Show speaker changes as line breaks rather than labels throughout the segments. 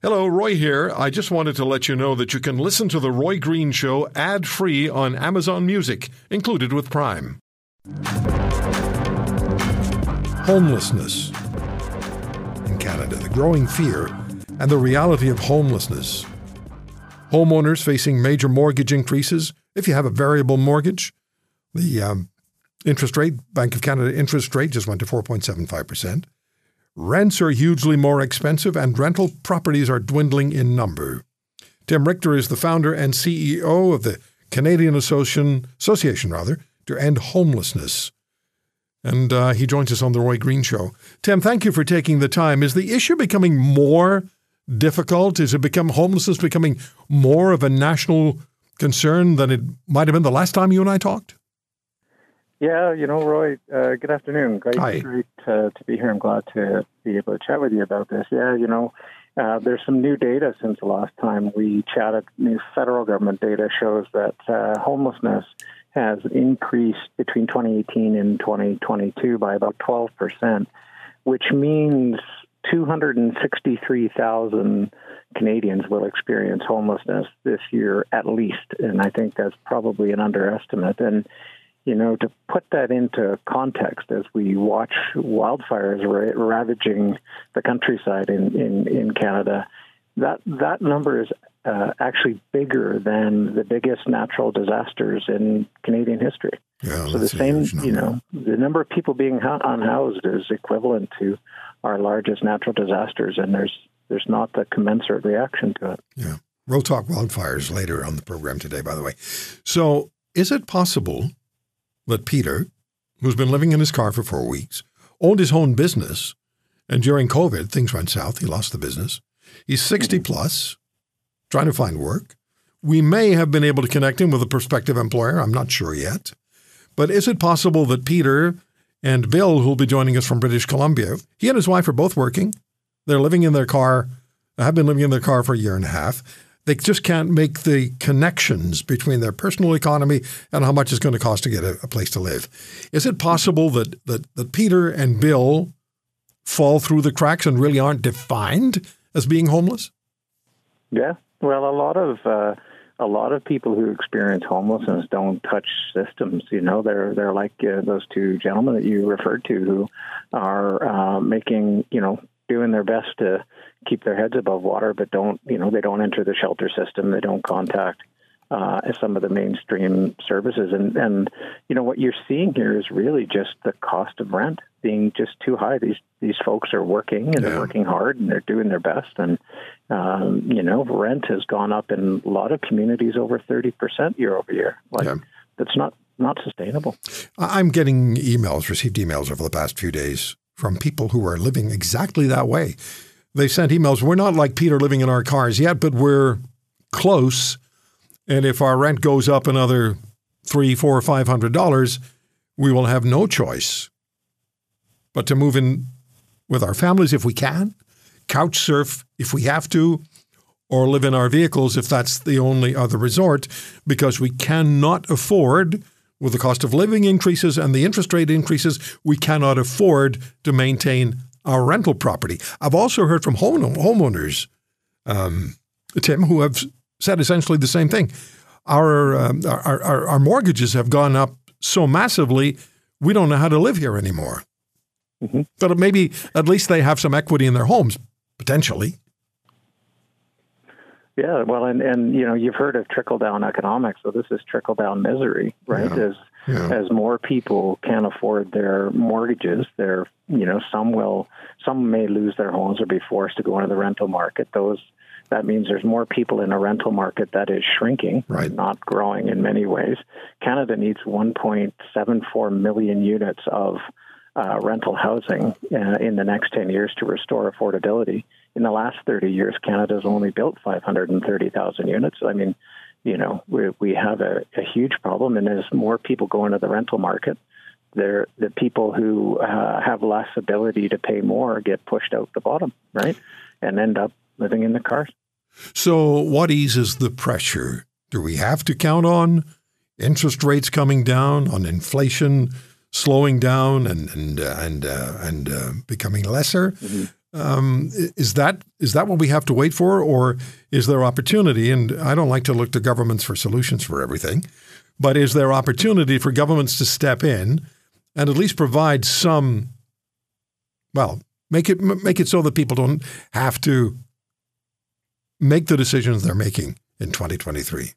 Hello, Roy here. I just wanted to let you know that you can listen to The Roy Green Show ad free on Amazon Music, included with Prime. Homelessness in Canada, the growing fear and the reality of homelessness. Homeowners facing major mortgage increases. If you have a variable mortgage, the um, interest rate, Bank of Canada interest rate just went to 4.75%. Rents are hugely more expensive and rental properties are dwindling in number. Tim Richter is the founder and CEO of the Canadian Association, Association rather, to End Homelessness. And uh, he joins us on the Roy Green Show. Tim, thank you for taking the time. Is the issue becoming more difficult? Is it become homelessness becoming more of a national concern than it might have been the last time you and I talked?
Yeah, you know, Roy, uh, good afternoon. Great,
Hi.
great uh, to be here. I'm glad to be able to chat with you about this. Yeah, you know, uh, there's some new data since the last time we chatted. New federal government data shows that uh, homelessness has increased between 2018 and 2022 by about 12 percent, which means 263,000 Canadians will experience homelessness this year at least, and I think that's probably an underestimate. And you know, to put that into context as we watch wildfires ra- ravaging the countryside in, in, in Canada, that that number is uh, actually bigger than the biggest natural disasters in Canadian history.
Yeah,
so the same, you know, the number of people being unhoused is equivalent to our largest natural disasters, and there's there's not the commensurate reaction to it.
Yeah. We'll talk wildfires later on the program today, by the way. So, is it possible that Peter, who's been living in his car for four weeks, owned his own business, and during COVID, things went south. He lost the business. He's 60 mm-hmm. plus, trying to find work. We may have been able to connect him with a prospective employer. I'm not sure yet. But is it possible that Peter and Bill, who'll be joining us from British Columbia, he and his wife are both working. They're living in their car, have been living in their car for a year and a half. They just can't make the connections between their personal economy and how much it's going to cost to get a, a place to live. Is it possible that, that, that Peter and Bill fall through the cracks and really aren't defined as being homeless?
Yeah, well, a lot of uh, a lot of people who experience homelessness don't touch systems. You know, they're they're like uh, those two gentlemen that you referred to who are uh, making you know doing their best to keep their heads above water, but don't you know they don't enter the shelter system. They don't contact uh, some of the mainstream services, and and you know what you're seeing here is really just the cost of rent being just too high. These these folks are working and
Yeah.
they're working hard and they're doing their best, and um, you know rent has gone up in a lot of communities over thirty percent year over year. Like
Yeah.
that's not not sustainable.
I'm getting emails, received emails over the past few days from people who are living exactly that way. They sent emails. We're not like Peter living in our cars yet, but we're close. And if our rent goes up another three, four, five hundred dollars, we will have no choice but to move in with our families if we can, couch surf if we have to, or live in our vehicles if that's the only other resort, because we cannot afford, with the cost of living increases and the interest rate increases, we cannot afford to maintain our rental property. I've also heard from home, homeowners, um, Tim, who have said essentially the same thing. Our, um, our, our, our mortgages have gone up so massively, we don't know how to live here anymore. But maybe at least they have some equity in their homes, potentially.
Yeah, well, and and you know you've heard of trickle down economics, so this is trickle down misery, right?
Yeah.
As
Yeah.
as more people can't afford their mortgages, they're you know some will some may lose their homes or be forced to go into the rental market. Those that means there's more people in a rental market that is shrinking,
Right.
not growing in many ways. Canada needs 1.74 million units of uh, rental housing uh, in the next 10 years to restore affordability. In the last 30 years, Canada's only built 530,000 units. I mean, you know, we, we have a, a huge problem, and as more people go into the rental market, they're, the people who uh, have less ability to pay more get pushed out the bottom, right, and end up living in the cars.
So, what eases the pressure? Do we have to count on interest rates coming down, on inflation slowing down and and uh, and uh, and uh, becoming lesser? Um, is that is that what we have to wait for, or is there opportunity? And I don't like to look to governments for solutions for everything, but is there opportunity for governments to step in and at least provide some, well, make it make it so that people don't have to make the decisions they're making in 2023?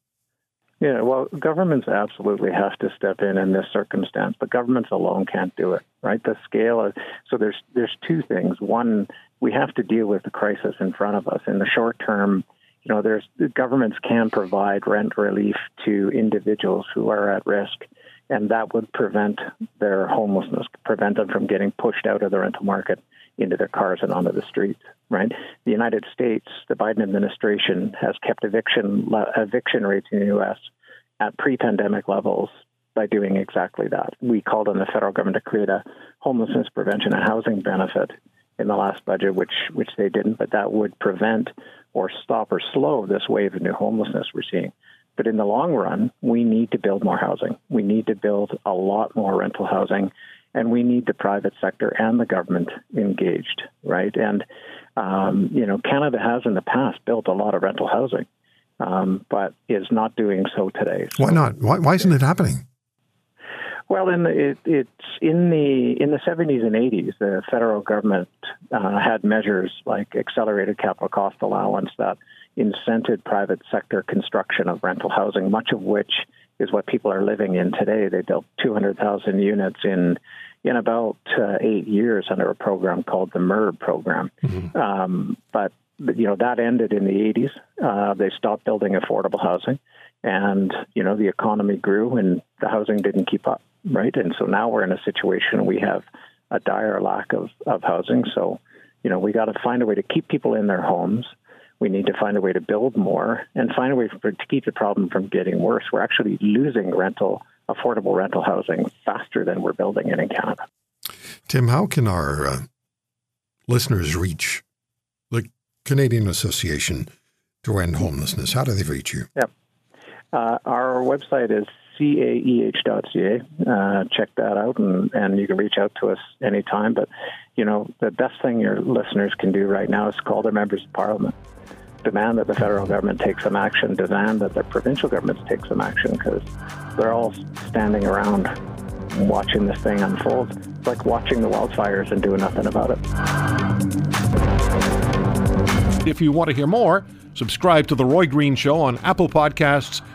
Yeah, well, governments absolutely have to step in in this circumstance, but governments alone can't do it, right? The scale of so there's there's two things. One, we have to deal with the crisis in front of us. In the short term, you know, there's governments can provide rent relief to individuals who are at risk, and that would prevent their homelessness, prevent them from getting pushed out of the rental market into their cars and onto the streets. Right? The United States, the Biden administration has kept eviction eviction rates in the U.S. at pre-pandemic levels by doing exactly that. We called on the federal government to create a homelessness prevention and housing benefit in the last budget, which which they didn't, but that would prevent or stop or slow this wave of new homelessness we're seeing. But in the long run, we need to build more housing. We need to build a lot more rental housing and we need the private sector and the government engaged, right? And um, you know, Canada has in the past built a lot of rental housing, um, but is not doing so today.
So, why not? Why, why isn't it happening?
Well, in the, it, it's in the in the 70s and 80s, the federal government uh, had measures like accelerated capital cost allowance that incented private sector construction of rental housing, much of which is what people are living in today. They built 200,000 units in in about uh, eight years under a program called the MURB program. Mm-hmm. Um, but you know that ended in the 80s. Uh, they stopped building affordable housing, and you know the economy grew and the housing didn't keep up, right? And so now we're in a situation we have a dire lack of of housing. So you know we got to find a way to keep people in their homes we need to find a way to build more and find a way for, to keep the problem from getting worse. We're actually losing rental, affordable rental housing faster than we're building it in Canada.
Tim, how can our uh, listeners reach the Canadian Association to End Homelessness? How do they reach you?
Yeah. Uh, our website is caeh.ca. Uh, check that out, and, and you can reach out to us anytime. But, you know, the best thing your listeners can do right now is call their members of parliament demand that the federal government take some action, demand that the provincial governments take some action because they're all standing around watching this thing unfold. It's like watching the wildfires and doing nothing about it.
If you want to hear more, subscribe to The Roy Green Show on Apple Podcasts,